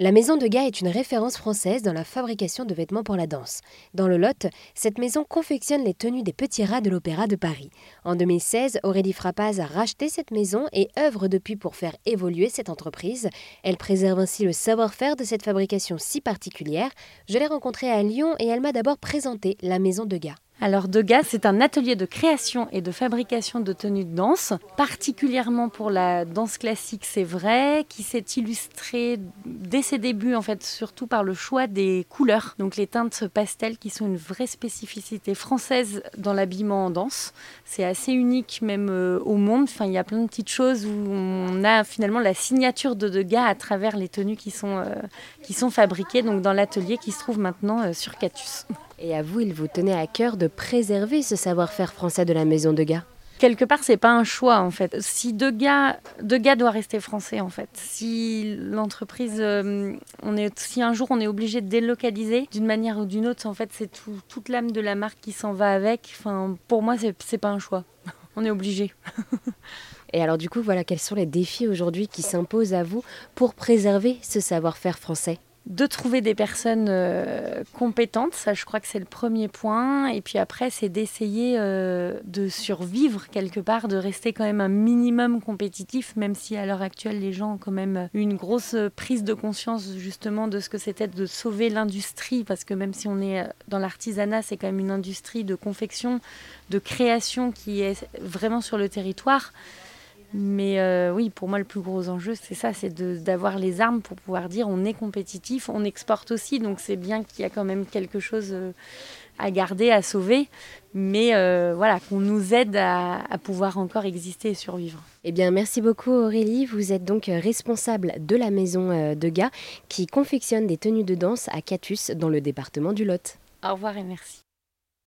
La maison de Ga est une référence française dans la fabrication de vêtements pour la danse. Dans le Lot, cette maison confectionne les tenues des petits rats de l'Opéra de Paris. En 2016, Aurélie Frappaz a racheté cette maison et œuvre depuis pour faire évoluer cette entreprise. Elle préserve ainsi le savoir-faire de cette fabrication si particulière. Je l'ai rencontrée à Lyon et elle m'a d'abord présenté la maison de Ga. Alors Degas, c'est un atelier de création et de fabrication de tenues de danse, particulièrement pour la danse classique, c'est vrai, qui s'est illustré dès ses débuts en fait, surtout par le choix des couleurs, donc les teintes pastel qui sont une vraie spécificité française dans l'habillement en danse. C'est assez unique même euh, au monde. Enfin, il y a plein de petites choses où on a finalement la signature de Degas à travers les tenues qui sont, euh, qui sont fabriquées donc dans l'atelier qui se trouve maintenant euh, sur Catus. Et à vous, il vous tenait à cœur de préserver ce savoir-faire français de la maison de Degas quelque part, c'est pas un choix en fait. Si Degas, Degas doit rester français en fait. Si l'entreprise, euh, on est, si un jour on est obligé de délocaliser d'une manière ou d'une autre, en fait, c'est toute l'âme de la marque qui s'en va avec. Enfin, pour moi, c'est, c'est pas un choix. on est obligé. Et alors du coup, voilà, quels sont les défis aujourd'hui qui s'imposent à vous pour préserver ce savoir-faire français? De trouver des personnes euh, compétentes, ça je crois que c'est le premier point. Et puis après, c'est d'essayer euh, de survivre quelque part, de rester quand même un minimum compétitif, même si à l'heure actuelle, les gens ont quand même une grosse prise de conscience justement de ce que c'était de sauver l'industrie, parce que même si on est dans l'artisanat, c'est quand même une industrie de confection, de création qui est vraiment sur le territoire. Mais euh, oui, pour moi, le plus gros enjeu, c'est ça, c'est d'avoir les armes pour pouvoir dire on est compétitif, on exporte aussi, donc c'est bien qu'il y a quand même quelque chose euh, à garder, à sauver, mais euh, voilà, qu'on nous aide à, à, pouvoir encore exister et survivre. Eh bien, merci beaucoup Aurélie. Vous êtes donc responsable de la maison de Gars qui confectionne des tenues de danse à Catus dans le département du Lot. Au revoir et merci.